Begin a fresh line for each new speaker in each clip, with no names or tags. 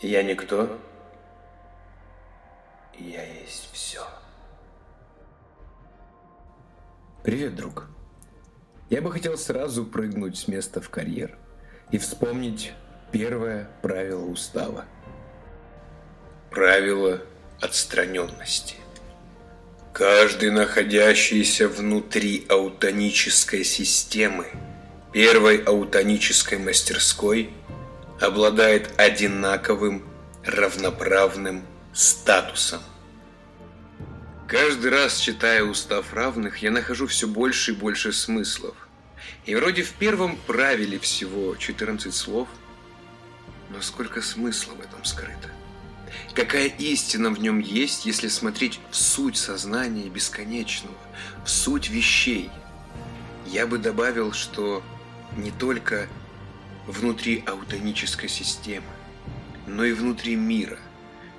Я никто. Я есть все. Привет, друг. Я бы хотел сразу прыгнуть с места в карьер и вспомнить первое правило устава. Правило отстраненности. Каждый находящийся внутри аутонической системы, первой аутонической мастерской, обладает одинаковым равноправным статусом. Каждый раз, читая устав равных, я нахожу все больше и больше смыслов. И вроде в первом правиле всего 14 слов, но сколько смысла в этом скрыто. Какая истина в нем есть, если смотреть в суть сознания бесконечного, в суть вещей? Я бы добавил, что не только внутри аутонической системы, но и внутри мира,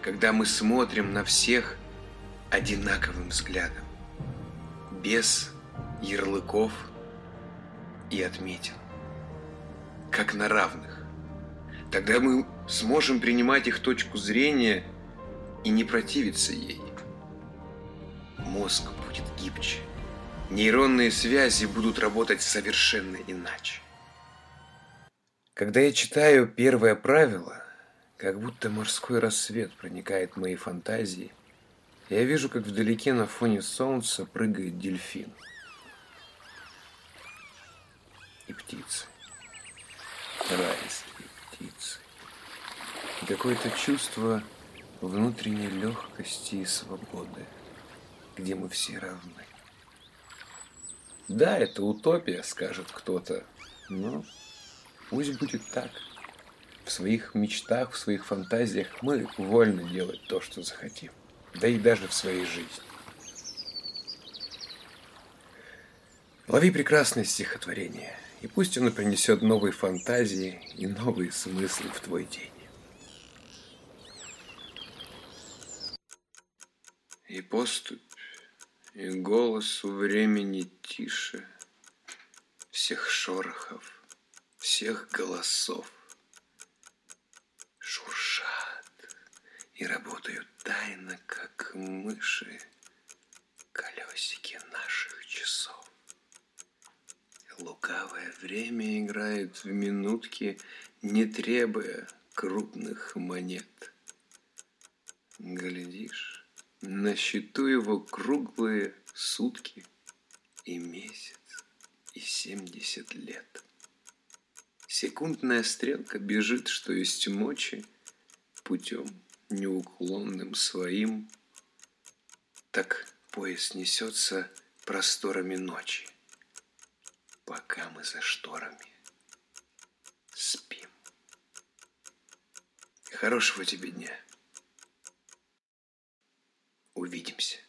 когда мы смотрим на всех одинаковым взглядом, без ярлыков и отметин, как на равных. Тогда мы сможем принимать их точку зрения и не противиться ей. Мозг будет гибче. Нейронные связи будут работать совершенно иначе. Когда я читаю первое правило, как будто морской рассвет проникает в мои фантазии, я вижу, как вдалеке на фоне солнца прыгает дельфин. И птицы. Райские птицы. И какое-то чувство внутренней легкости и свободы, где мы все равны. Да, это утопия, скажет кто-то, но пусть будет так. В своих мечтах, в своих фантазиях мы вольны делать то, что захотим. Да и даже в своей жизни. Лови прекрасное стихотворение, и пусть оно принесет новые фантазии и новые смыслы в твой день. И поступь, и голос у времени тише Всех шорохов, всех голосов Шуршат и работают тайно, как мыши Колесики наших часов. Лукавое время играет в минутки, Не требуя крупных монет. Глядишь, на счету его круглые сутки и месяц, и семьдесят лет. Секундная стрелка бежит, что есть мочи, путем неуклонным своим. Так поезд несется просторами ночи, пока мы за шторами спим. Хорошего тебе дня. Увидимся.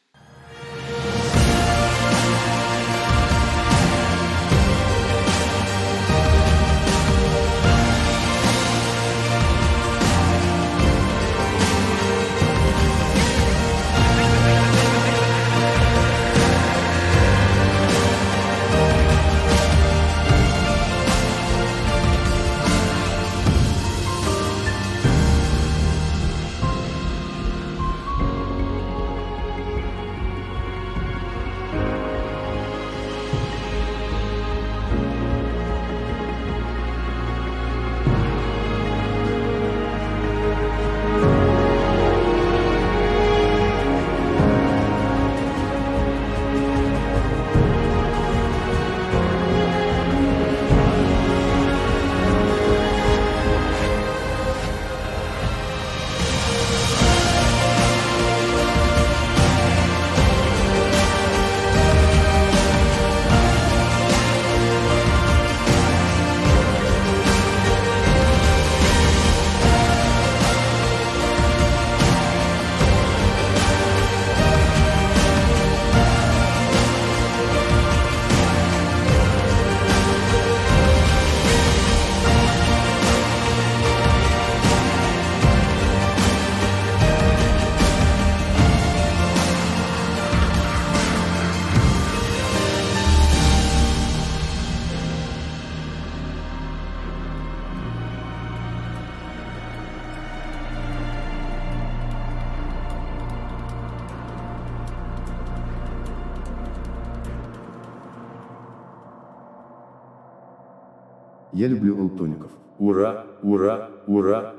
Я люблю алтоников. Ура, ура, ура!